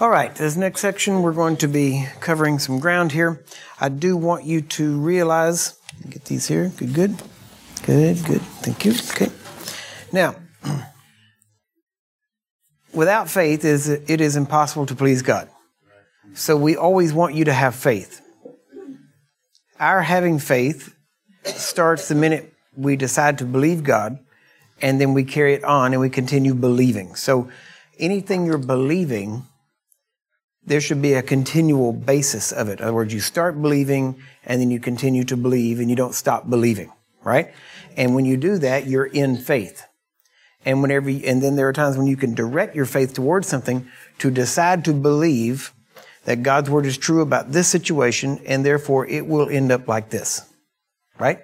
All right, this next section, we're going to be covering some ground here. I do want you to realize, get these here, good, good, good, good, thank you. Okay. Now, without faith, is it is impossible to please God. So we always want you to have faith. Our having faith starts the minute we decide to believe God, and then we carry it on and we continue believing. So anything you're believing there should be a continual basis of it. In other words, you start believing and then you continue to believe and you don't stop believing, right? And when you do that, you're in faith. And whenever, you, and then there are times when you can direct your faith towards something to decide to believe that God's word is true about this situation and therefore it will end up like this, right?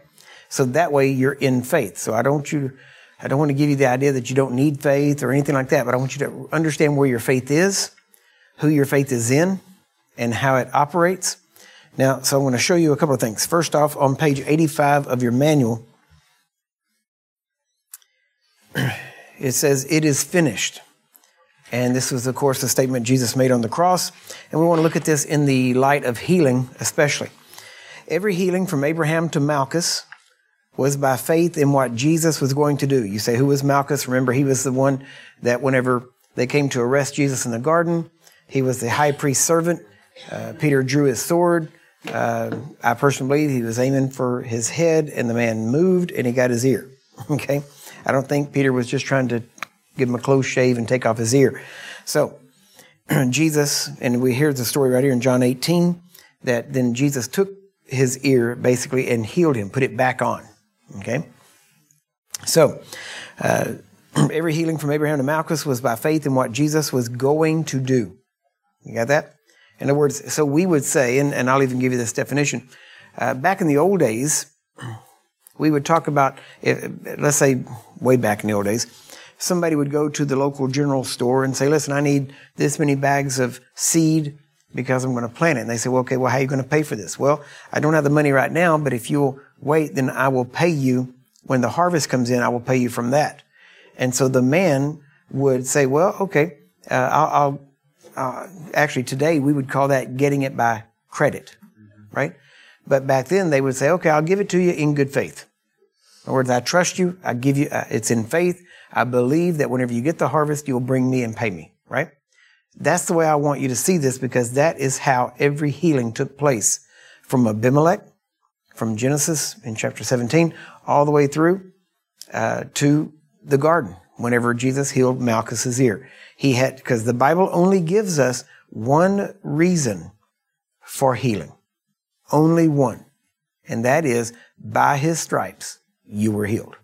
So that way you're in faith. So I don't you, I don't want to give you the idea that you don't need faith or anything like that, but I want you to understand where your faith is who your faith is in and how it operates. Now, so I'm going to show you a couple of things. First off, on page 85 of your manual, it says, It is finished. And this was, of course, the statement Jesus made on the cross. And we want to look at this in the light of healing, especially. Every healing from Abraham to Malchus was by faith in what Jesus was going to do. You say, Who was Malchus? Remember, he was the one that whenever they came to arrest Jesus in the garden, he was the high priest's servant. Uh, Peter drew his sword. Uh, I personally believe he was aiming for his head, and the man moved and he got his ear. Okay? I don't think Peter was just trying to give him a close shave and take off his ear. So, Jesus, and we hear the story right here in John 18, that then Jesus took his ear basically and healed him, put it back on. Okay? So, uh, every healing from Abraham to Malchus was by faith in what Jesus was going to do. You got that? In other words, so we would say, and, and I'll even give you this definition. Uh, back in the old days, we would talk about, let's say, way back in the old days, somebody would go to the local general store and say, listen, I need this many bags of seed because I'm going to plant it. And they say, well, okay, well, how are you going to pay for this? Well, I don't have the money right now, but if you'll wait, then I will pay you when the harvest comes in, I will pay you from that. And so the man would say, well, okay, uh, I'll, I'll uh, actually today we would call that getting it by credit, right? But back then they would say, okay, I'll give it to you in good faith. In other words, I trust you. I give you, uh, it's in faith. I believe that whenever you get the harvest, you'll bring me and pay me, right? That's the way I want you to see this because that is how every healing took place from Abimelech, from Genesis in chapter 17, all the way through uh, to the garden whenever Jesus healed Malchus's ear. He had, because the Bible only gives us one reason for healing. Only one. And that is by his stripes, you were healed.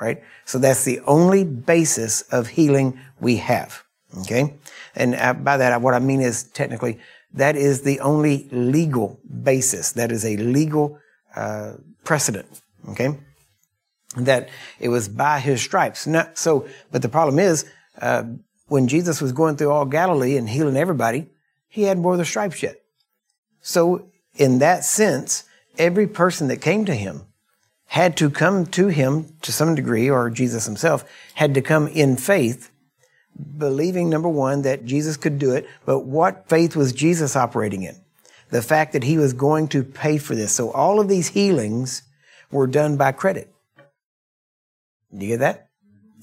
Right? So that's the only basis of healing we have. Okay? And uh, by that, what I mean is technically, that is the only legal basis. That is a legal uh, precedent. Okay? That it was by his stripes. Not, so, but the problem is, uh, when Jesus was going through all Galilee and healing everybody, he hadn't wore the stripes yet. So, in that sense, every person that came to him had to come to him to some degree, or Jesus himself had to come in faith, believing number one, that Jesus could do it. But what faith was Jesus operating in? The fact that he was going to pay for this. So all of these healings were done by credit. Do you get that?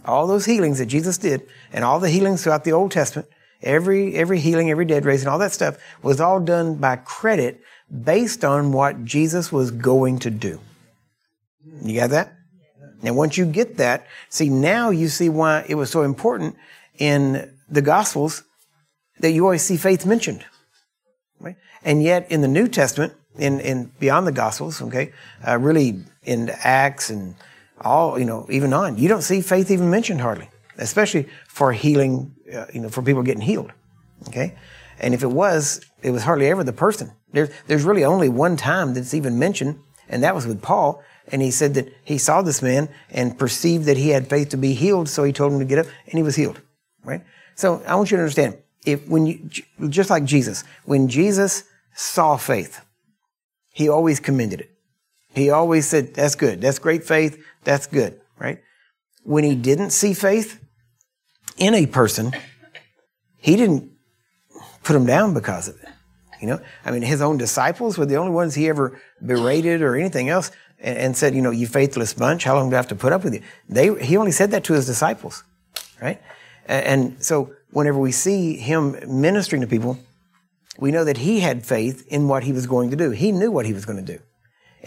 All those healings that Jesus did and all the healings throughout the Old Testament, every, every healing, every dead raising, all that stuff was all done by credit based on what Jesus was going to do. You got that? And once you get that, see, now you see why it was so important in the Gospels that you always see faith mentioned. Right? And yet in the New Testament, in, in beyond the Gospels, okay, uh, really in Acts and all, you know, even on. You don't see faith even mentioned hardly, especially for healing, uh, you know, for people getting healed. Okay? And if it was, it was hardly ever the person. There's, there's really only one time that's even mentioned, and that was with Paul. And he said that he saw this man and perceived that he had faith to be healed, so he told him to get up, and he was healed. Right? So I want you to understand, if when you, just like Jesus, when Jesus saw faith, he always commended it. He always said, that's good. That's great faith. That's good, right? When he didn't see faith in a person, he didn't put him down because of it. You know, I mean, his own disciples were the only ones he ever berated or anything else and, and said, you know, you faithless bunch, how long do I have to put up with you? They, he only said that to his disciples, right? And, and so whenever we see him ministering to people, we know that he had faith in what he was going to do. He knew what he was going to do.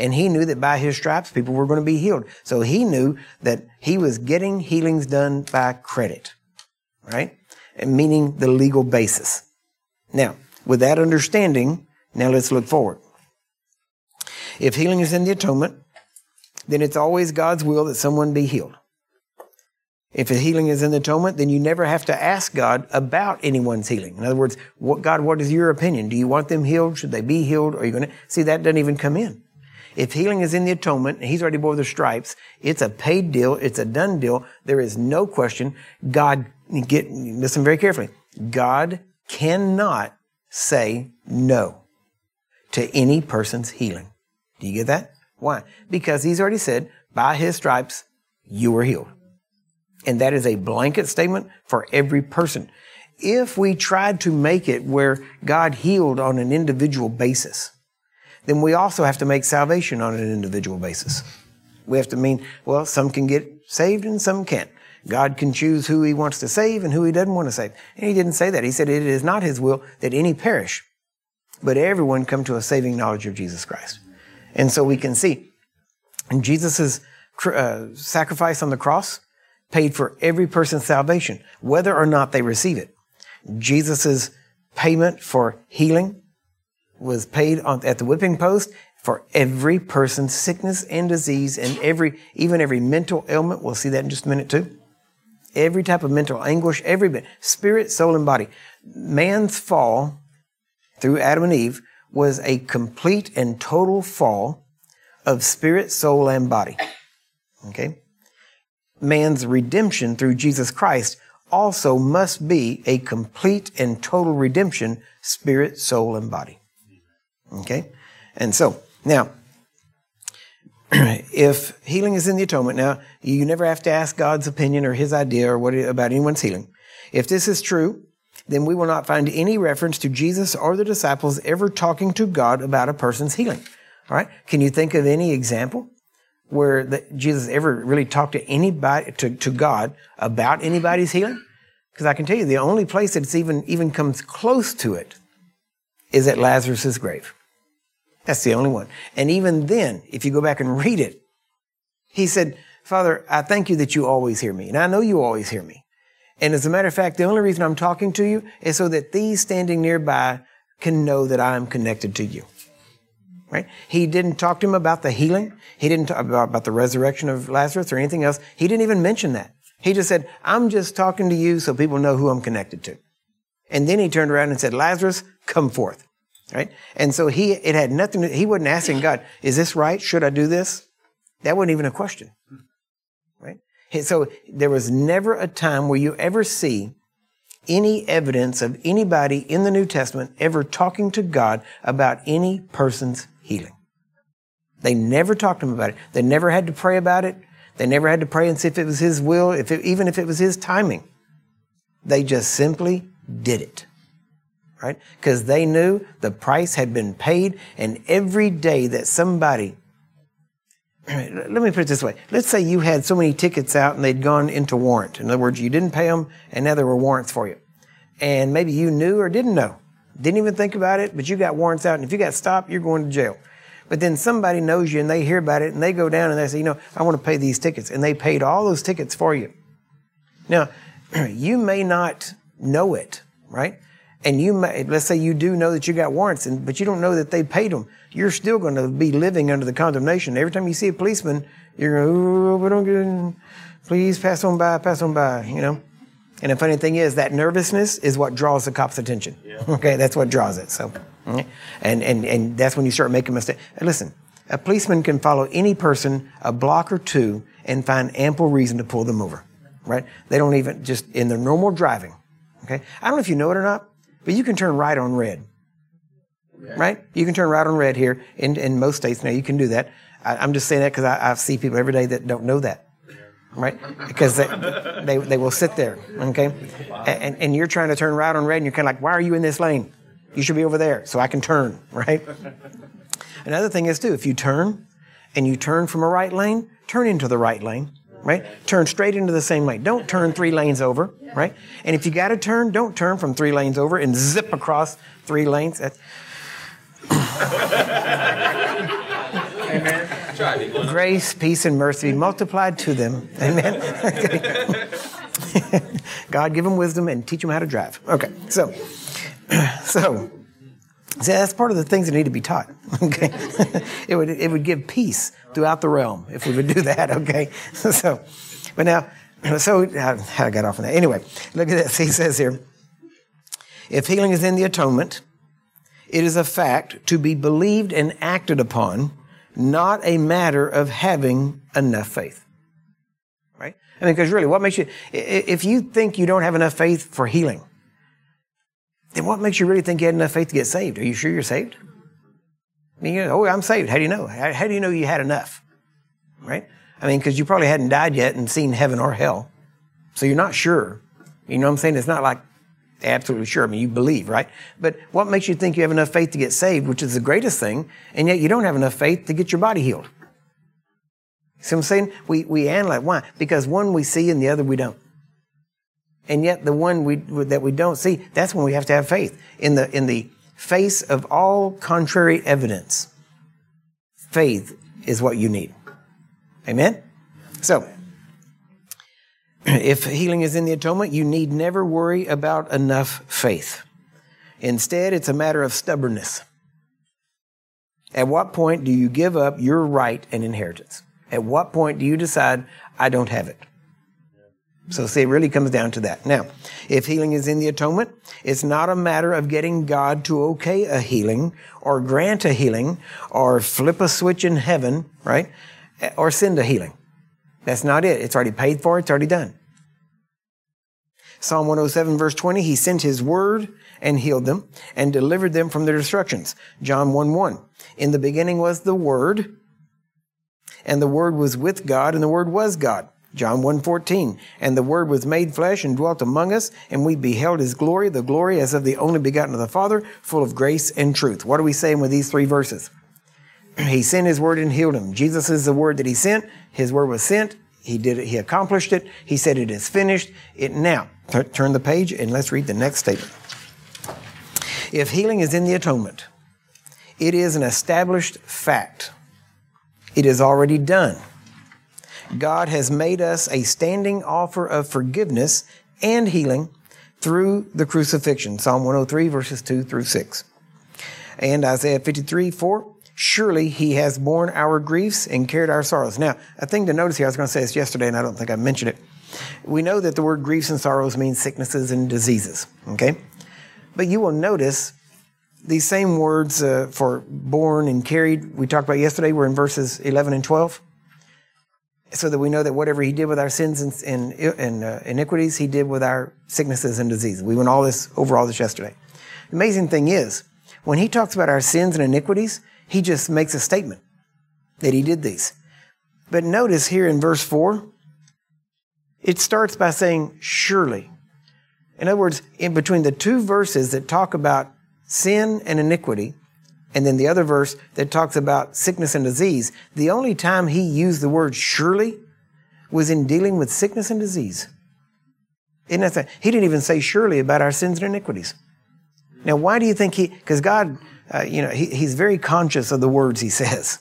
And he knew that by his stripes, people were going to be healed. So he knew that he was getting healings done by credit, right? And meaning the legal basis. Now, with that understanding, now let's look forward. If healing is in the atonement, then it's always God's will that someone be healed. If the healing is in the atonement, then you never have to ask God about anyone's healing. In other words, what, God, what is your opinion? Do you want them healed? Should they be healed? Are you going to see that doesn't even come in? If healing is in the atonement, he's already bore the stripes, it's a paid deal. It's a done deal. There is no question. God, get, listen very carefully. God cannot say no to any person's healing. Do you get that? Why? Because he's already said, by his stripes, you were healed. And that is a blanket statement for every person. If we tried to make it where God healed on an individual basis, then we also have to make salvation on an individual basis. We have to mean, well, some can get saved and some can't. God can choose who he wants to save and who he doesn't want to save. And he didn't say that. He said it is not his will that any perish, but everyone come to a saving knowledge of Jesus Christ. And so we can see Jesus' uh, sacrifice on the cross paid for every person's salvation, whether or not they receive it. Jesus' payment for healing was paid on, at the whipping post for every person's sickness and disease and every, even every mental ailment. We'll see that in just a minute too. Every type of mental anguish, every bit, spirit, soul, and body. Man's fall through Adam and Eve was a complete and total fall of spirit, soul, and body. Okay? Man's redemption through Jesus Christ also must be a complete and total redemption, spirit, soul, and body. Okay? And so, now, if healing is in the atonement, now, you never have to ask God's opinion or his idea or what about anyone's healing. If this is true, then we will not find any reference to Jesus or the disciples ever talking to God about a person's healing. All right? Can you think of any example where the, Jesus ever really talked to anybody, to, to God about anybody's healing? Because I can tell you, the only place that's even, even comes close to it is at Lazarus' grave. That's the only one. And even then, if you go back and read it, he said, Father, I thank you that you always hear me. And I know you always hear me. And as a matter of fact, the only reason I'm talking to you is so that these standing nearby can know that I am connected to you. Right? He didn't talk to him about the healing. He didn't talk about, about the resurrection of Lazarus or anything else. He didn't even mention that. He just said, I'm just talking to you so people know who I'm connected to. And then he turned around and said, Lazarus, come forth. Right? And so he, it had nothing he wasn't asking God, is this right? Should I do this? That wasn't even a question. Right? So there was never a time where you ever see any evidence of anybody in the New Testament ever talking to God about any person's healing. They never talked to him about it. They never had to pray about it. They never had to pray and see if it was his will, if it, even if it was his timing. They just simply did it. Right? Because they knew the price had been paid, and every day that somebody let me put it this way. Let's say you had so many tickets out and they'd gone into warrant. In other words, you didn't pay them and now there were warrants for you. And maybe you knew or didn't know. Didn't even think about it, but you got warrants out and if you got stopped, you're going to jail. But then somebody knows you and they hear about it and they go down and they say, you know, I want to pay these tickets. And they paid all those tickets for you. Now, you may not know it, right? And you may, let's say you do know that you got warrants, and, but you don't know that they paid them. You're still going to be living under the condemnation. Every time you see a policeman, you're going, oh, we don't get, please pass on by, pass on by, you know? And the funny thing is that nervousness is what draws the cop's attention. Yeah. Okay, that's what draws it. So, and, and, and that's when you start making mistakes. And listen, a policeman can follow any person a block or two and find ample reason to pull them over, right? They don't even, just in their normal driving, okay? I don't know if you know it or not, but you can turn right on red. Right? You can turn right on red here in, in most states now. You can do that. I, am just saying that because I, I, see people every day that don't know that. right? Because they, they, they will sit there, okay? And, and you're trying to turn right on red, and you're kind of like, why are you in this lane? You should be over there so I can turn, right? Another thing is, too, if you turn and you turn from a right lane, turn into the right lane, right? Turn straight into the same lane. Don't turn three lanes over, right? And if you got to turn, don't turn from three lanes over and zip across three lanes. That's, Amen. Grace, peace, and mercy be multiplied to them. Amen. God give them wisdom and teach them how to drive. Okay, so, so, see, that's part of the things that need to be taught. Okay, it would it would give peace throughout the realm if we would do that. Okay, so, but now, so how I got off on that. Anyway, look at this. He says here, if healing is in the atonement, it is a fact to be believed and acted upon not a matter of having enough faith. Right? I mean, because really, what makes you, if you think you don't have enough faith for healing, then what makes you really think you had enough faith to get saved? Are you sure you're saved? I mean, you know, oh, I'm saved. How do you know? How, how do you know you had enough? Right? I mean, because you probably hadn't died yet and seen heaven or hell. So you're not sure. You know what I'm saying? It's not like absolutely sure. I mean, you believe, right? But what makes you think you have enough faith to get saved, which is the greatest thing, and yet you don't have enough faith to get your body healed? See what I'm saying? We, we analyze. Why? Because one we see and the other we don't. And yet the one we, that we don't see, that's when we have to have faith. In the, in the face of all contrary evidence, faith is what you need. Amen? So, if healing is in the atonement, you need never worry about enough faith. Instead, it's a matter of stubbornness. At what point do you give up your right and inheritance? At what point do you decide, I don't have it? So, see, it really comes down to that. Now, if healing is in the atonement, it's not a matter of getting God to okay a healing or grant a healing or flip a switch in heaven, right? Or send a healing. That's not it. It's already paid for, it's already done. Psalm 107, verse 20, He sent His word and healed them and delivered them from their destructions. John 1 1. In the beginning was the Word, and the Word was with God, and the Word was God. John 1:14 and the word was made flesh and dwelt among us and we beheld his glory the glory as of the only begotten of the father full of grace and truth. What are we saying with these three verses? He sent his word and healed him. Jesus is the word that he sent. His word was sent. He did it. He accomplished it. He said it is finished. It now turn the page and let's read the next statement. If healing is in the atonement it is an established fact. It is already done God has made us a standing offer of forgiveness and healing through the crucifixion. Psalm 103, verses 2 through 6. And Isaiah 53, 4. Surely he has borne our griefs and carried our sorrows. Now, a thing to notice here, I was going to say this yesterday, and I don't think I mentioned it. We know that the word griefs and sorrows means sicknesses and diseases, okay? But you will notice these same words uh, for borne and carried, we talked about yesterday, were in verses 11 and 12 so that we know that whatever he did with our sins and, and, and uh, iniquities, he did with our sicknesses and diseases. We went all this over all this yesterday. The amazing thing is, when he talks about our sins and iniquities, he just makes a statement that he did these. But notice here in verse 4, it starts by saying, surely. In other words, in between the two verses that talk about sin and iniquity, and then the other verse that talks about sickness and disease, the only time he used the word surely was in dealing with sickness and disease. Isn't that, he didn't even say surely about our sins and iniquities. Now, why do you think he, because God, uh, you know, he, he's very conscious of the words he says.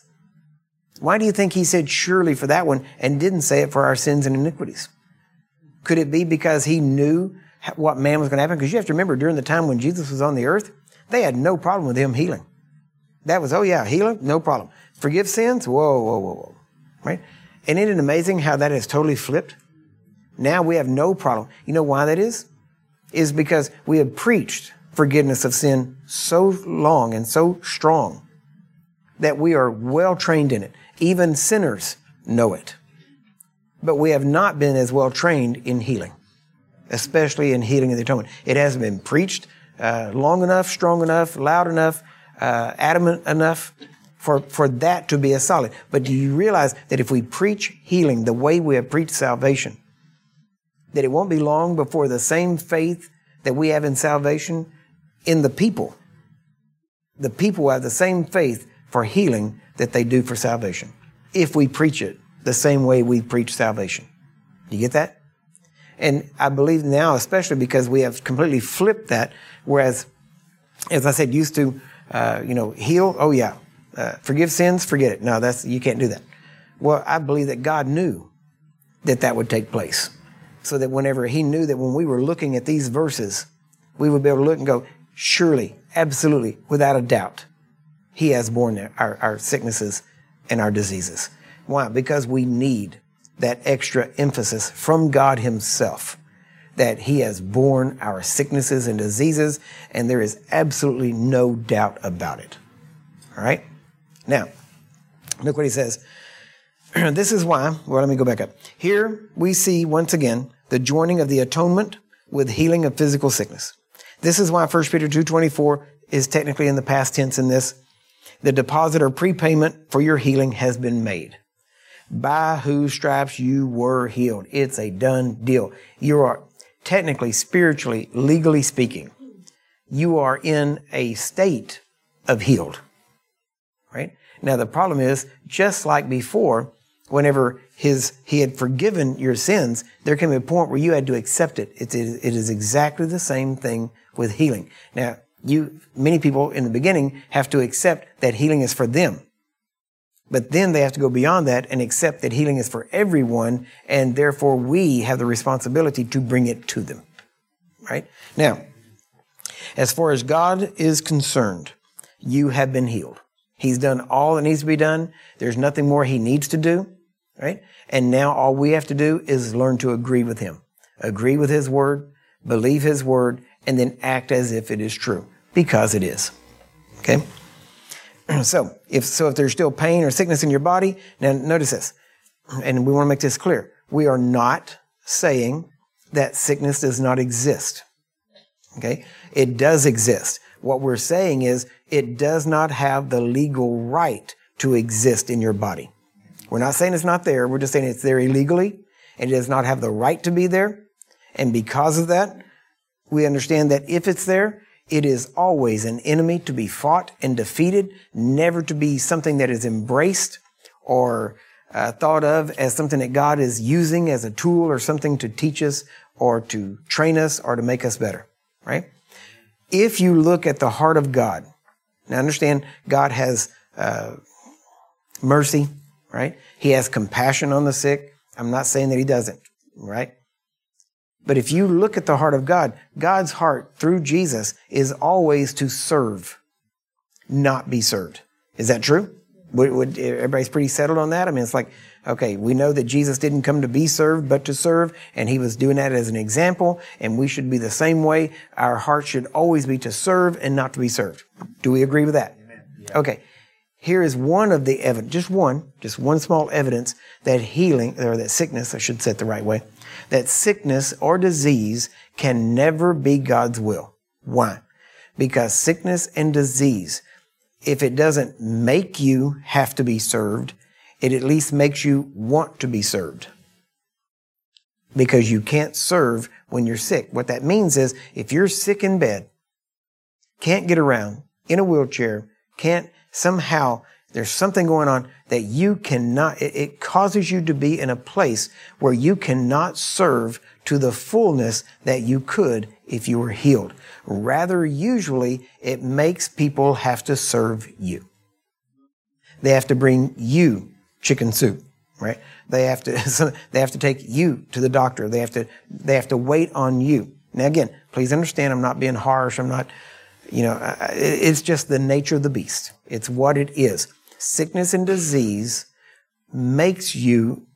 Why do you think he said surely for that one and didn't say it for our sins and iniquities? Could it be because he knew what man was going to happen? Because you have to remember, during the time when Jesus was on the earth, they had no problem with him healing. That was, oh yeah, healer, no problem. Forgive sins, whoa, whoa, whoa, whoa. Right? And isn't it amazing how that has totally flipped? Now we have no problem. You know why that is? Is because we have preached forgiveness of sin so long and so strong that we are well trained in it. Even sinners know it. But we have not been as well trained in healing, especially in healing of the atonement. It hasn't been preached uh, long enough, strong enough, loud enough uh, adamant enough for, for that to be a solid. But do you realize that if we preach healing the way we have preached salvation, that it won't be long before the same faith that we have in salvation in the people, the people have the same faith for healing that they do for salvation. If we preach it the same way we preach salvation. Do you get that? And I believe now, especially because we have completely flipped that, whereas, as I said, used to, uh, you know, heal. Oh yeah, uh, forgive sins, forget it. No, that's you can't do that. Well, I believe that God knew that that would take place, so that whenever He knew that when we were looking at these verses, we would be able to look and go, surely, absolutely, without a doubt, He has borne our, our sicknesses and our diseases. Why? Because we need that extra emphasis from God Himself that He has borne our sicknesses and diseases, and there is absolutely no doubt about it. All right? Now, look what He says. this is why, well, let me go back up. Here we see once again the joining of the atonement with healing of physical sickness. This is why 1 Peter 2.24 is technically in the past tense in this. The deposit or prepayment for your healing has been made by whose stripes you were healed. It's a done deal. You are technically, spiritually, legally speaking, you are in a state of healed. Right? Now the problem is, just like before, whenever his, he had forgiven your sins, there came a point where you had to accept it. It's, it is exactly the same thing with healing. Now, you, many people in the beginning have to accept that healing is for them. But then they have to go beyond that and accept that healing is for everyone, and therefore we have the responsibility to bring it to them. Right? Now, as far as God is concerned, you have been healed. He's done all that needs to be done. There's nothing more he needs to do. Right? And now all we have to do is learn to agree with him. Agree with his word, believe his word, and then act as if it is true. Because it is. Okay? so if so if there's still pain or sickness in your body, now notice this, and we want to make this clear. We are not saying that sickness does not exist. Okay? It does exist. What we're saying is it does not have the legal right to exist in your body. We're not saying it's not there. We're just saying it's there illegally and it does not have the right to be there. And because of that, we understand that if it's there, it is always an enemy to be fought and defeated, never to be something that is embraced or uh, thought of as something that God is using as a tool or something to teach us or to train us or to make us better, right? If you look at the heart of God, now understand God has uh, mercy, right? He has compassion on the sick. I'm not saying that He doesn't, right? But if you look at the heart of God, God's heart through Jesus is always to serve, not be served. Is that true? Would, would, everybody's pretty settled on that? I mean, it's like, okay, we know that Jesus didn't come to be served, but to serve, and he was doing that as an example, and we should be the same way. Our heart should always be to serve and not to be served. Do we agree with that? Yeah. Okay. Here is one of the evidence, just one, just one small evidence that healing, or that sickness, I should say it the right way, that sickness or disease can never be God's will. Why? Because sickness and disease, if it doesn't make you have to be served, it at least makes you want to be served. Because you can't serve when you're sick. What that means is if you're sick in bed, can't get around, in a wheelchair, can't somehow there's something going on that you cannot, it, it, causes you to be in a place where you cannot serve to the fullness that you could if you were healed. Rather, usually, it makes people have to serve you. They have to bring you chicken soup, right? They have to, they have to take you to the doctor. They have to, they have to wait on you. Now again, please understand, I'm not being harsh. I'm not, you know, it's just the nature of the beast. It's what it is sickness and disease makes you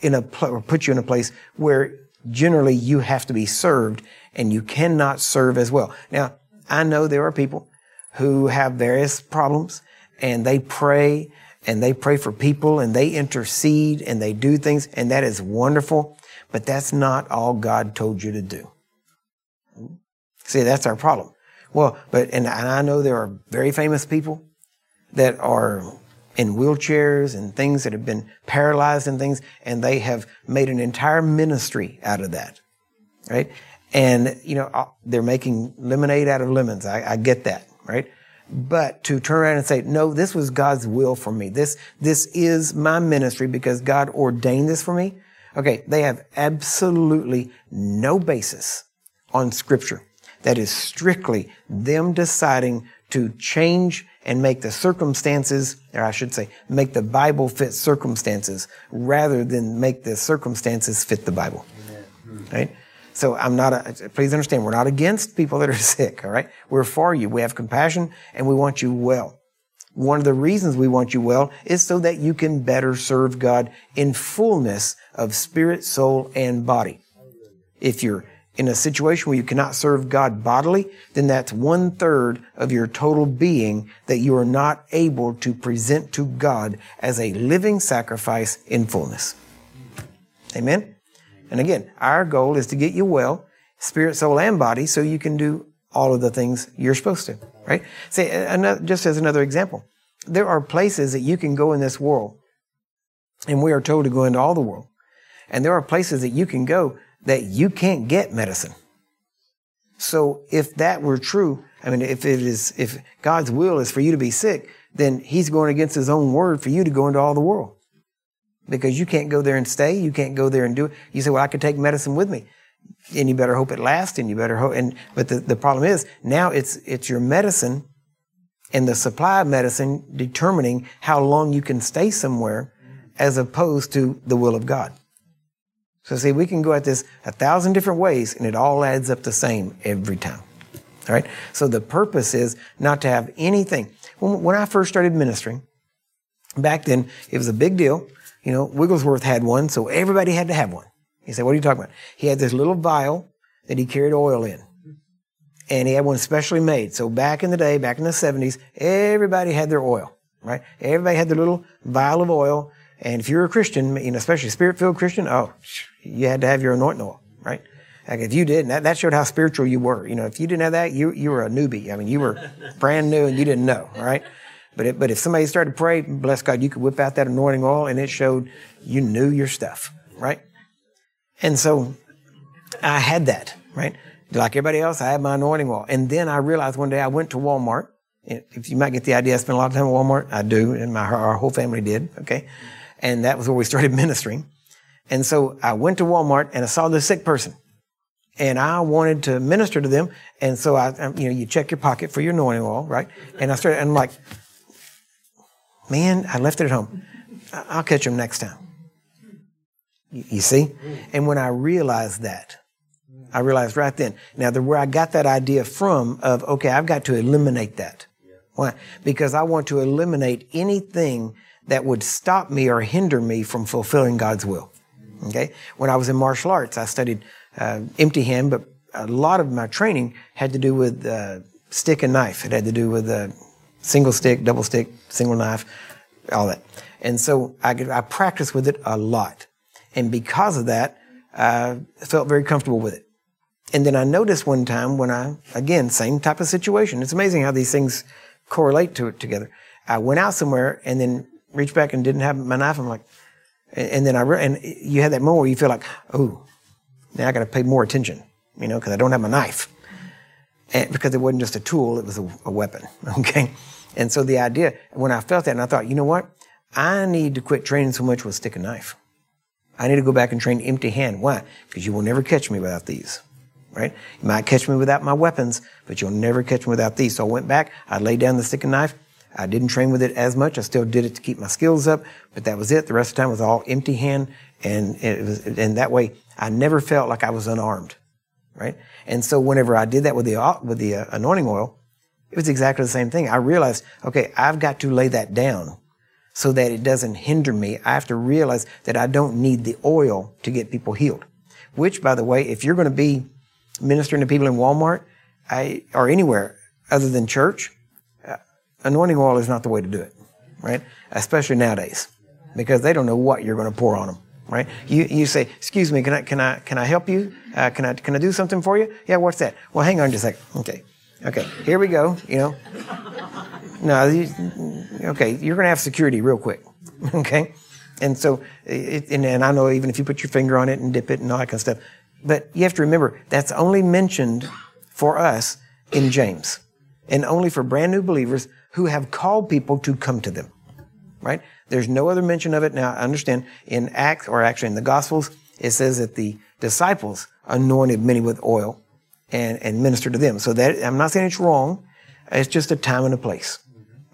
in a pl- put you in a place where generally you have to be served and you cannot serve as well. Now, I know there are people who have various problems and they pray and they pray for people and they intercede and they do things and that is wonderful, but that's not all God told you to do. See, that's our problem. Well, but, and I know there are very famous people that are in wheelchairs and things that have been paralyzed and things, and they have made an entire ministry out of that, right? And, you know, uh, they're making lemonade out of lemons. I, I get that, right? But to turn around and say, no, this was God's will for me. This, this is my ministry because God ordained this for me. Okay. They have absolutely no basis on scripture. That is strictly them deciding to change and make the circumstances, or I should say, make the Bible fit circumstances rather than make the circumstances fit the Bible. Right? So I'm not, a, please understand, we're not against people that are sick, all right? We're for you. We have compassion and we want you well. One of the reasons we want you well is so that you can better serve God in fullness of spirit, soul, and body. If you're in a situation where you cannot serve God bodily, then that's one third of your total being that you are not able to present to God as a living sacrifice in fullness. Amen? And again, our goal is to get you well, spirit, soul, and body, so you can do all of the things you're supposed to, right? Say, another, just as another example, there are places that you can go in this world, and we are told to go into all the world. And there are places that you can go that you can't get medicine. So if that were true, I mean, if it is, if God's will is for you to be sick, then He's going against His own word for you to go into all the world because you can't go there and stay. You can't go there and do it. You say, well, I could take medicine with me. And you better hope it lasts and you better hope. And, but the, the problem is now it's, it's your medicine and the supply of medicine determining how long you can stay somewhere as opposed to the will of God. So see, we can go at this a thousand different ways and it all adds up the same every time. All right. So the purpose is not to have anything. When, I first started ministering, back then, it was a big deal you know, Wigglesworth had one, so everybody had to have one. He said, What are you talking about? He had this little vial that he carried oil in. And he had one specially made. So back in the day, back in the 70s, everybody had their oil, right? Everybody had their little vial of oil. And if you're a Christian, you know, especially a spirit-filled Christian, oh, you had to have your anointing oil, right? Like if you didn't, that, that showed how spiritual you were. You know, if you didn't have that, you, you were a newbie. I mean, you were brand new and you didn't know, right? But, it, but if somebody started to pray, bless God, you could whip out that anointing oil and it showed you knew your stuff, right? And so I had that, right? Like everybody else, I had my anointing oil. And then I realized one day I went to Walmart. If you might get the idea, I spent a lot of time at Walmart. I do, and my, our whole family did, okay? And that was where we started ministering. And so I went to Walmart and I saw this sick person. And I wanted to minister to them. And so I, um, you know, you check your pocket for your anointing oil, right? And I started, and I'm like, Man, I left it at home. I'll catch them next time. You see? And when I realized that, I realized right then. Now, the, where I got that idea from of, okay, I've got to eliminate that. Why? Because I want to eliminate anything that would stop me or hinder me from fulfilling God's will. Okay? When I was in martial arts, I studied uh, empty hand, but a lot of my training had to do with uh, stick and knife. It had to do with uh, single stick, double stick, single knife, all that. And so I, I practiced with it a lot. And because of that, I felt very comfortable with it. And then I noticed one time when I, again, same type of situation. It's amazing how these things correlate to it together. I went out somewhere and then reached back and didn't have my knife. I'm like, and then I, re- and you had that moment where you feel like, oh, now I got to pay more attention, you know, because I don't have my knife. And because it wasn't just a tool, it was a, a weapon. Okay. And so the idea, when I felt that, and I thought, you know what? I need to quit training so much with stick and knife. I need to go back and train empty hand. Why? Because you will never catch me without these. Right? You might catch me without my weapons, but you'll never catch me without these. So I went back, I laid down the stick and knife. I didn't train with it as much. I still did it to keep my skills up, but that was it. The rest of the time was all empty hand. And it was, and that way I never felt like I was unarmed. Right? And so whenever I did that with the, with the uh, anointing oil, it was exactly the same thing. I realized, okay, I've got to lay that down so that it doesn't hinder me. I have to realize that I don't need the oil to get people healed. Which, by the way, if you're going to be ministering to people in Walmart I, or anywhere other than church, anointing oil is not the way to do it, right? Especially nowadays, because they don't know what you're going to pour on them, right? You, you say, "Excuse me, can I can I can I help you? Uh, can I can I do something for you?" Yeah, what's that? Well, hang on just a second. Okay, Okay, here we go. You know, no, you, okay, you're going to have security real quick. Okay, and so, it, and, and I know even if you put your finger on it and dip it and all that kind of stuff, but you have to remember that's only mentioned for us in James, and only for brand new believers who have called people to come to them. Right? There's no other mention of it. Now, I understand in Acts, or actually in the Gospels, it says that the disciples anointed many with oil and, and ministered to them. So that, I'm not saying it's wrong. It's just a time and a place.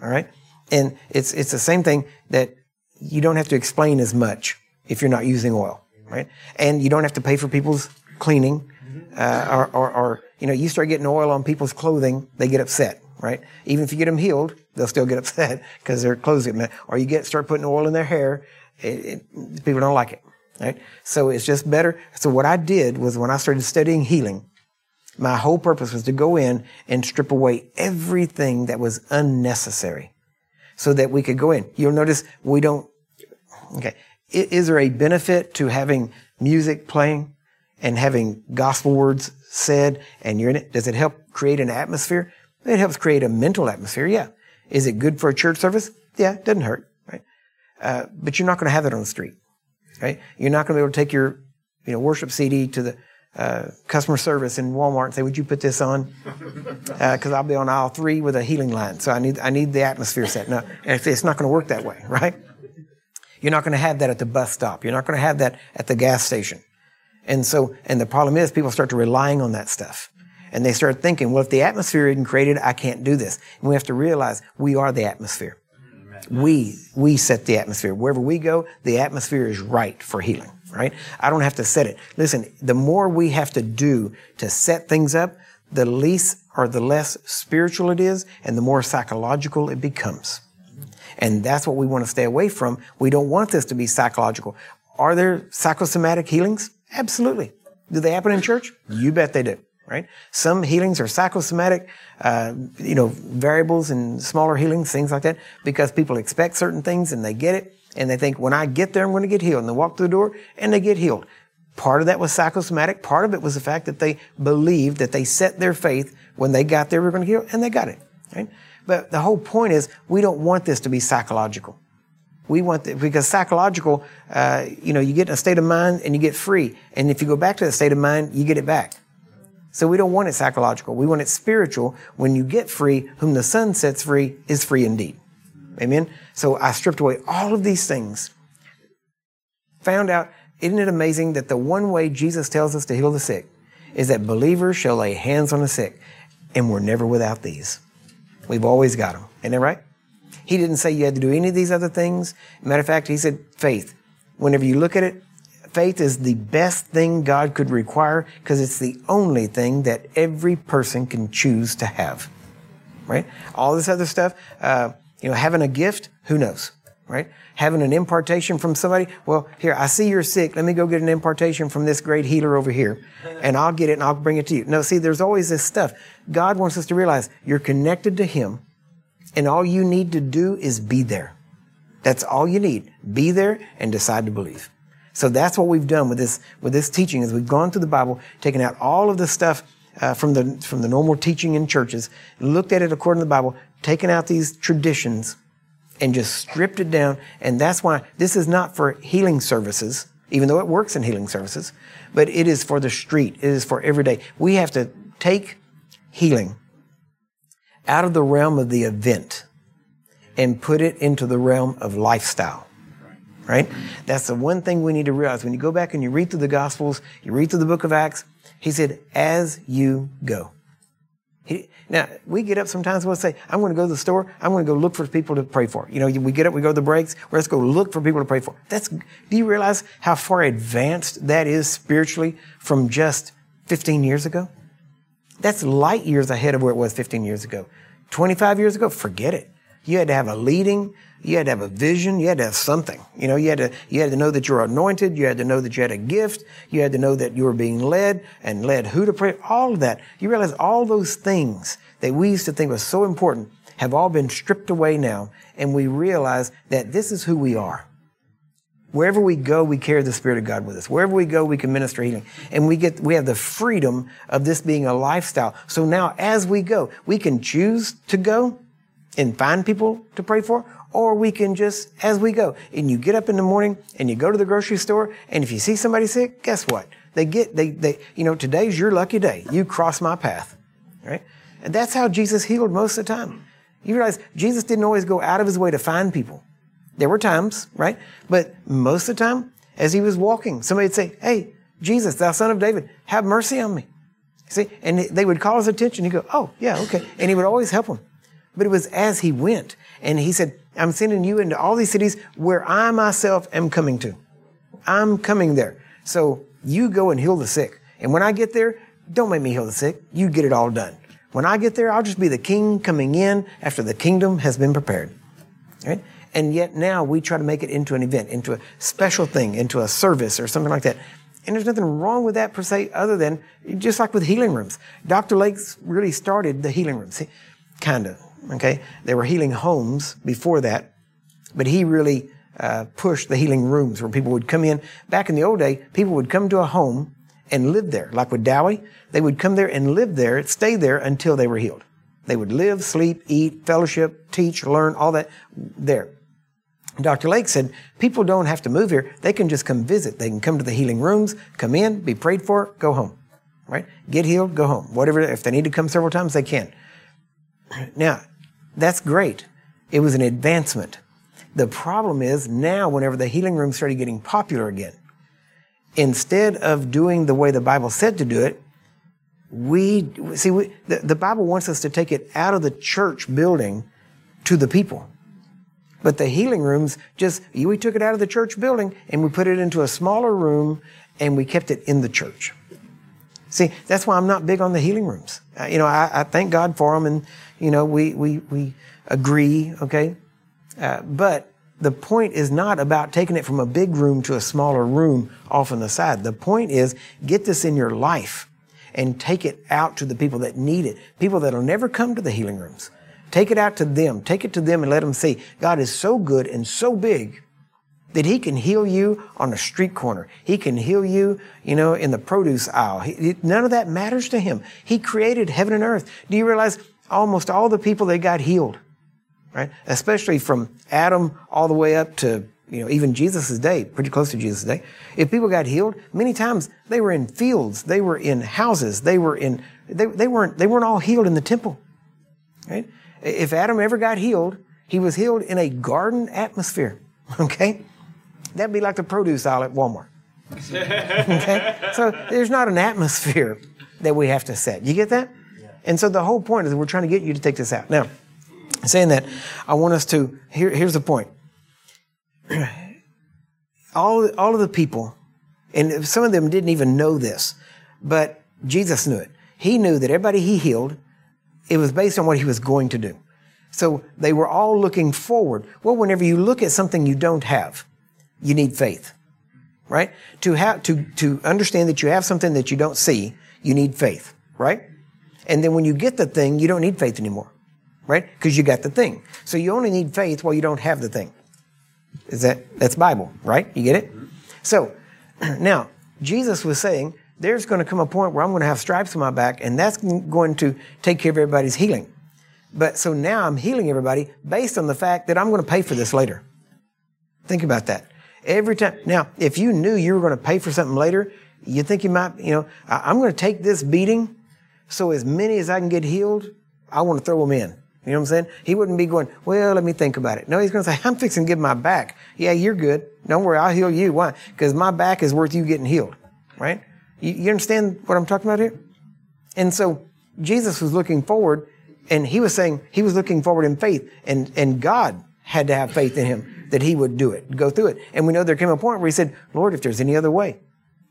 All right? And it's, it's the same thing that you don't have to explain as much if you're not using oil, right? And you don't have to pay for people's cleaning, uh, or, or, or, you know, you start getting oil on people's clothing, they get upset, right? Even if you get them healed, they'll still get upset because clothes get messed. Or you get start putting oil in their hair, it, it, people don't like it, right? So it's just better. So what I did was when I started studying healing, my whole purpose was to go in and strip away everything that was unnecessary so that we could go in. You'll notice we don't, okay. Is there a benefit to having music playing and having gospel words said and you're in it? Does it help create an atmosphere? It helps create a mental atmosphere, yeah. Is it good for a church service? Yeah, it doesn't hurt, right? Uh, but you're not going to have it on the street, right? You're not going to be able to take your, you know, worship CD to the uh, customer service in Walmart and say, "Would you put this on?" Because uh, I'll be on aisle three with a healing line, so I need I need the atmosphere set. No, it's not going to work that way, right? You're not going to have that at the bus stop. You're not going to have that at the gas station. And so, and the problem is, people start to relying on that stuff, and they start thinking, "Well, if the atmosphere isn't created, I can't do this." And we have to realize we are the atmosphere. Mm, we we set the atmosphere. Wherever we go, the atmosphere is right for healing right? I don't have to set it. Listen, the more we have to do to set things up, the least or the less spiritual it is and the more psychological it becomes. And that's what we want to stay away from. We don't want this to be psychological. Are there psychosomatic healings? Absolutely. Do they happen in church? You bet they do, right? Some healings are psychosomatic, uh, you know, variables and smaller healings, things like that, because people expect certain things and they get it and they think, when I get there, I'm going to get healed. And they walk through the door and they get healed. Part of that was psychosomatic. Part of it was the fact that they believed that they set their faith when they got there, we are going to get healed, and they got it. Right? But the whole point is, we don't want this to be psychological. We want the, because psychological, uh, you know, you get in a state of mind and you get free, and if you go back to that state of mind, you get it back. So we don't want it psychological. We want it spiritual. When you get free, whom the Son sets free is free indeed. Amen. So I stripped away all of these things. Found out, isn't it amazing that the one way Jesus tells us to heal the sick is that believers shall lay hands on the sick. And we're never without these. We've always got them. Isn't that right? He didn't say you had to do any of these other things. Matter of fact, he said faith. Whenever you look at it, faith is the best thing God could require because it's the only thing that every person can choose to have. Right? All this other stuff, uh, you know, having a gift, who knows, right? Having an impartation from somebody, well, here, I see you're sick. Let me go get an impartation from this great healer over here, and I'll get it and I'll bring it to you. No, see, there's always this stuff. God wants us to realize you're connected to Him, and all you need to do is be there. That's all you need. Be there and decide to believe. So that's what we've done with this with this teaching is we've gone through the Bible, taken out all of the stuff uh, from the from the normal teaching in churches, looked at it according to the Bible, taken out these traditions, and just stripped it down. And that's why this is not for healing services, even though it works in healing services, but it is for the street. It is for every day. We have to take healing out of the realm of the event and put it into the realm of lifestyle. Right? That's the one thing we need to realize. When you go back and you read through the Gospels, you read through the book of Acts, he said, as you go. He, now, we get up sometimes, we'll say, I'm going to go to the store. I'm going to go look for people to pray for. You know, we get up, we go to the breaks. Well, let's go look for people to pray for. That's, do you realize how far advanced that is spiritually from just 15 years ago? That's light years ahead of where it was 15 years ago. 25 years ago, forget it. You had to have a leading, you had to have a vision, you had to have something. You know, you had to, you had to know that you're anointed, you had to know that you had a gift, you had to know that you were being led and led who to pray, all of that. You realize all those things that we used to think was so important have all been stripped away now, and we realize that this is who we are. Wherever we go, we carry the Spirit of God with us. Wherever we go, we can minister healing. And we get, we have the freedom of this being a lifestyle. So now as we go, we can choose to go and find people to pray for, or we can just, as we go, and you get up in the morning and you go to the grocery store, and if you see somebody sick, guess what? They get, they, they, you know, today's your lucky day. You cross my path, right? And that's how Jesus healed most of the time. You realize Jesus didn't always go out of his way to find people. There were times, right? But most of the time, as he was walking, somebody would say, Hey, Jesus, thou son of David, have mercy on me. See, and they would call his attention. He'd go, Oh, yeah, okay. And he would always help them. But it was as he went. And he said, I'm sending you into all these cities where I myself am coming to. I'm coming there. So you go and heal the sick. And when I get there, don't make me heal the sick. You get it all done. When I get there, I'll just be the king coming in after the kingdom has been prepared. Right? And yet now we try to make it into an event, into a special thing, into a service or something like that. And there's nothing wrong with that per se, other than just like with healing rooms. Dr. Lakes really started the healing rooms. Kind of. Okay. They were healing homes before that, but he really uh, pushed the healing rooms where people would come in. Back in the old day, people would come to a home and live there. Like with Dowie, they would come there and live there, stay there until they were healed. They would live, sleep, eat, fellowship, teach, learn, all that there. Dr. Lake said, people don't have to move here. They can just come visit. They can come to the healing rooms, come in, be prayed for, go home. Right? Get healed, go home. Whatever, if they need to come several times, they can. Now, that's great. It was an advancement. The problem is now, whenever the healing room started getting popular again, instead of doing the way the Bible said to do it, we see we, the, the Bible wants us to take it out of the church building to the people. But the healing rooms just we took it out of the church building and we put it into a smaller room and we kept it in the church. See, that's why I'm not big on the healing rooms. Uh, you know, I, I, thank God for them, and you know, we we we agree, okay. Uh, but the point is not about taking it from a big room to a smaller room off on the side. The point is get this in your life and take it out to the people that need it, people that'll never come to the healing rooms. Take it out to them. Take it to them and let them see God is so good and so big that He can heal you on a street corner. He can heal you, you know, in the produce aisle. He, none of that matters to Him. He created heaven and earth. Do you realize almost all the people that got healed right? Especially from Adam all the way up to, you know, even Jesus' day, pretty close to Jesus' day. If people got healed, many times they were in fields, they were in houses, they were in, they, they weren't, they weren't all healed in the temple, right? If Adam ever got healed, he was healed in a garden atmosphere, okay? That'd be like the produce aisle at Walmart. okay? So there's not an atmosphere that we have to set. You get that? And so the whole point is we're trying to get you to take this out. Now, saying that, I want us to, here, here's the point. all, all of the people, and some of them didn't even know this, but Jesus knew it. He knew that everybody he healed, it was based on what he was going to do. So they were all looking forward. Well, whenever you look at something you don't have, you need faith, right? To have, to, to understand that you have something that you don't see, you need faith, right? And then when you get the thing, you don't need faith anymore right? Because you got the thing. So you only need faith while you don't have the thing. Is that that's Bible, right? You get it? So now Jesus was saying there's going to come a point where I'm going to have stripes on my back, and that's going to take care of everybody's healing. But so now I'm healing everybody based on the fact that I'm going to pay for this later. Think about that. Every time. Now, if you knew you were going to pay for something later, you think you might, you know, I'm going to take this beating so as many as I can get healed, I want to throw them in. You know what I'm saying? He wouldn't be going, well, let me think about it. No, he's going to say, I'm fixing to give my back. Yeah, you're good. Don't worry, I'll heal you. Why? Because my back is worth you getting healed. Right? You, you understand what I'm talking about here? And so Jesus was looking forward and he was saying he was looking forward in faith and, and God had to have faith in him that he would do it, go through it. And we know there came a point where he said, Lord, if there's any other way.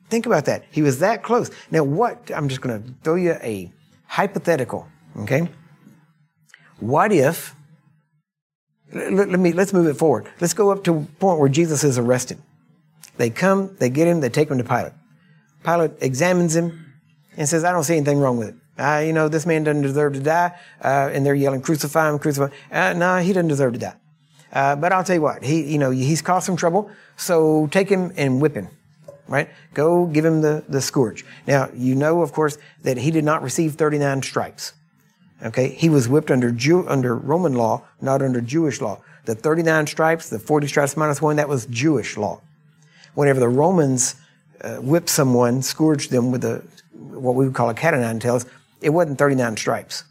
Think about that. He was that close. Now what, I'm just going to throw you a hypothetical, okay? What if, let, let, me, let's move it forward. Let's go up to a point where Jesus is arrested. They come, they get him, they take him to Pilate. Pilate examines him and says, I don't see anything wrong with it. Uh, you know, this man doesn't deserve to die. Uh, and they're yelling, crucify him, crucify him. Uh, no, he doesn't deserve to die. Uh, but I'll tell you what, he, you know, he's caused some trouble. So take him and whip him, right? Go give him the, the scourge. Now, you know, of course, that he did not receive 39 stripes. Okay. He was whipped under Jew, under Roman law, not under Jewish law. The 39 stripes, the 40 stripes minus one, that was Jewish law. Whenever the Romans uh, whipped someone, scourged them with a, what we would call a cat o' nine tails, it wasn't 39 stripes.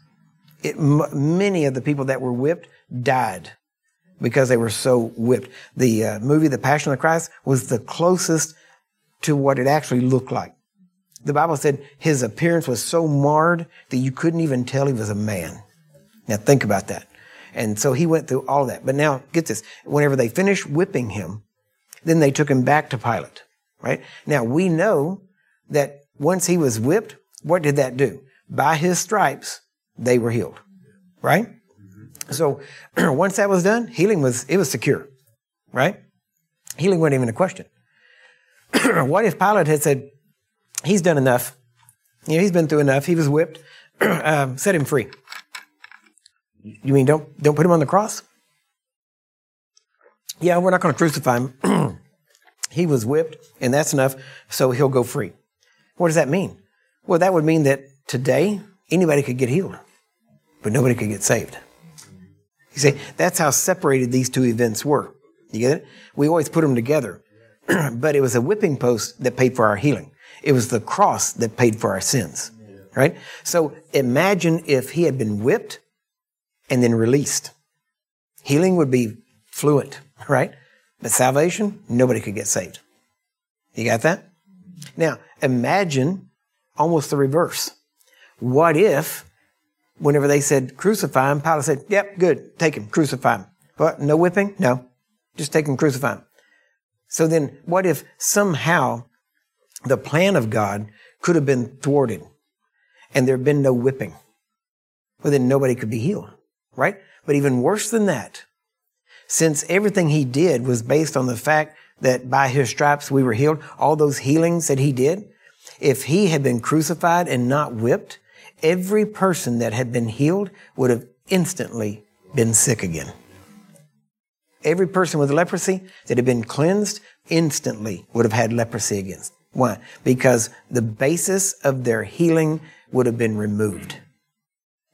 It, m- many of the people that were whipped died because they were so whipped. The uh, movie The Passion of the Christ was the closest to what it actually looked like. The Bible said his appearance was so marred that you couldn't even tell he was a man. Now think about that. And so he went through all of that. But now, get this. Whenever they finished whipping him, then they took him back to Pilate, right? Now we know that once he was whipped, what did that do? By his stripes, they were healed, right? So once that was done, healing was, it was secure, right? Healing wasn't even a question. what if Pilate had said, he's done enough. You know, he's been through enough. He was whipped. um, set him free. You mean don't don't put him on the cross? Yeah, we're not going to crucify him. he was whipped, and that's enough, so he'll go free. What does that mean? Well, that would mean that today anybody could get healed, but nobody could get saved. You see, that's how separated these two events were. You get it? We always put them together, but it was a whipping post that paid for our healing. It was the cross that paid for our sins, right? So imagine if he had been whipped and then released. Healing would be fluent, right? But salvation, nobody could get saved. You got that? Now, imagine almost the reverse. What if, whenever they said crucify him, Pilate said, yep, good, take him, crucify him. What? No whipping? No. Just take him, crucify him. So then, what if somehow the plan of God could have been thwarted and there had been no whipping? Well, then nobody could be healed, right? But even worse than that, since everything he did was based on the fact that by his stripes we were healed, all those healings that he did, if he had been crucified and not whipped, every person that had been healed would have instantly been sick again. Every person with leprosy that had been cleansed instantly would have had leprosy again. Why? Because the basis of their healing would have been removed.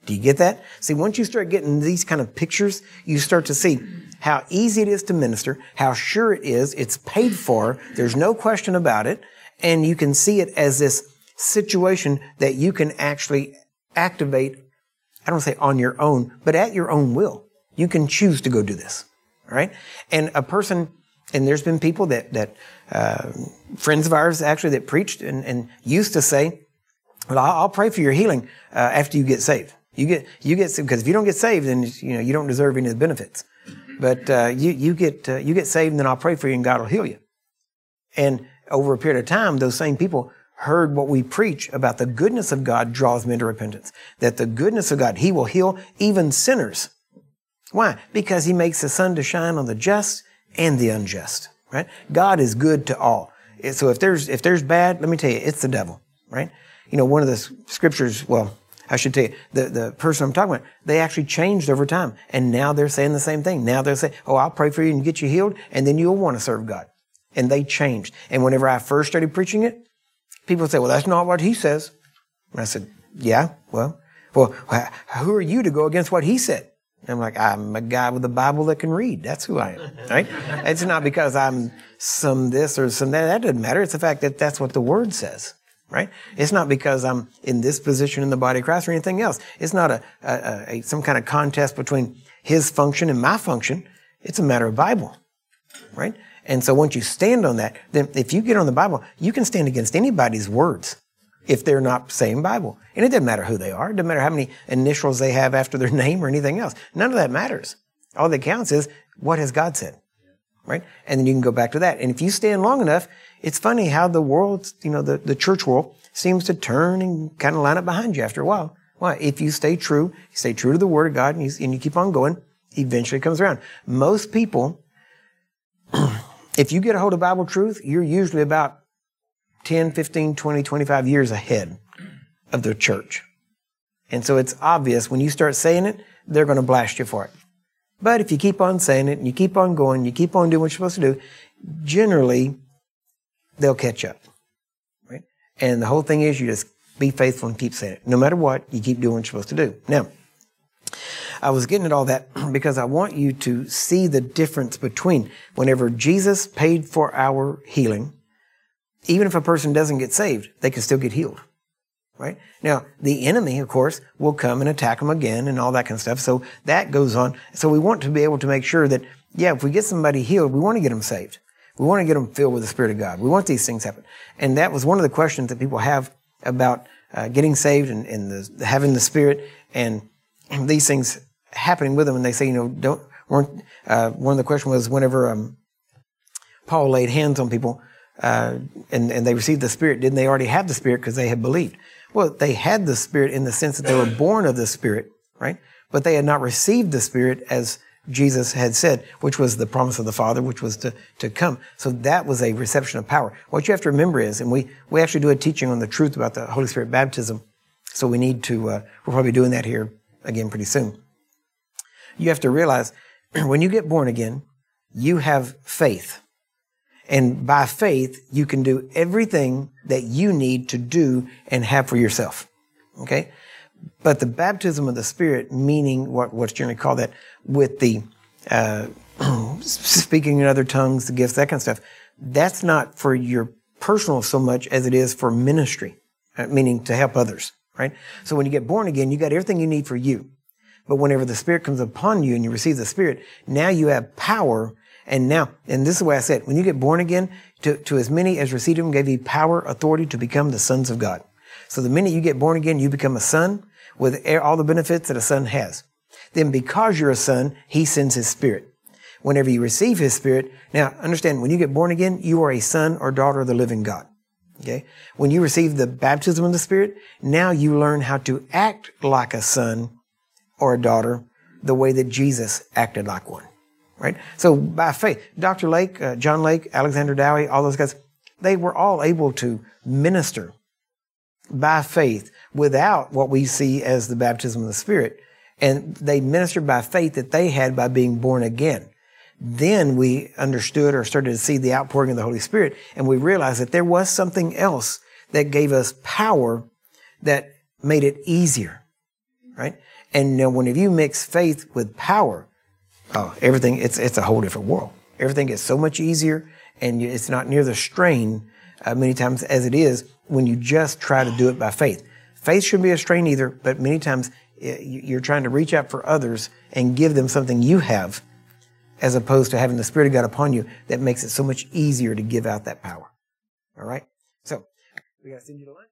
Do you get that? See, once you start getting these kind of pictures, you start to see how easy it is to minister, how sure it is, it's paid for, there's no question about it, and you can see it as this situation that you can actually activate, I don't say on your own, but at your own will. You can choose to go do this. Right? And a person, and there's been people that, that, uh, friends of ours actually that preached and, and used to say, well, I'll pray for your healing, uh, after you get saved. You get, you get, saved because if you don't get saved, then, you know, you don't deserve any of the benefits. But, uh, you, you get, uh, you get saved and then I'll pray for you and God will heal you. And over a period of time, those same people heard what we preach about the goodness of God draws men to repentance. That the goodness of God, He will heal even sinners. Why? Because He makes the sun to shine on the just and the unjust, right? God is good to all. So if there's, if there's bad, let me tell you, it's the devil, right? You know, one of the scriptures, well, I should tell you, the, the person I'm talking about, they actually changed over time. And now they're saying the same thing. Now they're saying, oh, I'll pray for you and get you healed, and then you'll want to serve God. And they changed. And whenever I first started preaching it, people say, well, that's not what he says. And I said, yeah, well, well, who are you to go against what he said? I'm like, I'm a guy with a Bible that can read. That's who I am, right? it's not because I'm some this or some that. That doesn't matter. It's the fact that that's what the word says right? It's not because I'm in this position in the body of Christ or anything else. It's not a, a, a, some kind of contest between his function and my function. It's a matter of Bible, right? And so once you stand on that, then if you get on the Bible, you can stand against anybody's words if they're not saying Bible. And it doesn't matter who they are. It doesn't matter how many initials they have after their name or anything else. None of that matters. All that counts is what has God said, right? And then you can go back to that. And if you stand long enough, it's funny how the world, you know, the, the church world seems to turn and kind of line up behind you after a while. Why? If you stay true, you stay true to the Word of God and you, and you keep on going, eventually it comes around. Most people, if you get a hold of Bible truth, you're usually about 10, 15, 20, 25 years ahead of the church. And so it's obvious when you start saying it, they're going to blast you for it. But if you keep on saying it and you keep on going, you keep on doing what you're supposed to do, generally they'll catch up. Right? And the whole thing is you just be faithful and keep saying it. No matter what, you keep doing what you're supposed to do. Now, I was getting at all that because I want you to see the difference between whenever Jesus paid for our healing, even if a person doesn't get saved, they can still get healed. Right? Now, the enemy, of course, will come and attack them again and all that kind of stuff. So that goes on. So we want to be able to make sure that, yeah, if we get somebody healed, we want to get them saved. We want to get them filled with the Spirit of God. We want these things to happen. And that was one of the questions that people have about uh, getting saved and, and the, having the Spirit and these things happening with them. And they say, you know, don't, weren't, uh, one of the questions was whenever um, Paul laid hands on people uh, and, and they received the Spirit, didn't they already have the Spirit because they had believed? Well, they had the Spirit in the sense that they were born of the Spirit, right? But they had not received the Spirit as Jesus had said, which was the promise of the Father, which was to, to come. So that was a reception of power. What you have to remember is, and we, we actually do a teaching on the truth about the Holy Spirit baptism. So we need to, uh, we're probably doing that here again pretty soon. You have to realize when you get born again, you have faith. And by faith, you can do everything that you need to do and have for yourself. Okay? But the baptism of the Spirit, meaning what, what's generally called that, with the uh, speaking in other tongues, the gifts, that kind of stuff, that's not for your personal so much as it is for ministry, uh, meaning to help others, right? So when you get born again, you got everything you need for you. But whenever the Spirit comes upon you and you receive the Spirit, now you have power. And now, and this is why I said, when you get born again, to, to as many as received him gave you power, authority to become the sons of God. So the minute you get born again, you become a son with all the benefits that a son has. Then because you're a son, he sends his spirit. Whenever you receive his spirit, now understand, when you get born again, you are a son or daughter of the living God. Okay? When you receive the baptism of the spirit, now you learn how to act like a son or a daughter the way that Jesus acted like one. Right? So by faith, Dr. Lake, uh, John Lake, Alexander Dowie, all those guys, they were all able to minister by faith without what we see as the baptism of the Spirit. And they ministered by faith that they had by being born again. Then we understood or started to see the outpouring of the Holy Spirit, and we realized that there was something else that gave us power that made it easier, right? And know, when you mix faith with power, oh, everything, it's, it's a whole different world. Everything gets so much easier, and it's not near the strain uh, many times as it is when you just try to do it by faith. Faith shouldn't be a strain either, but many times you're trying to reach out for others and give them something you have as opposed to having the Spirit of God upon you that makes it so much easier to give out that power. All right? So, we got to send you to lunch.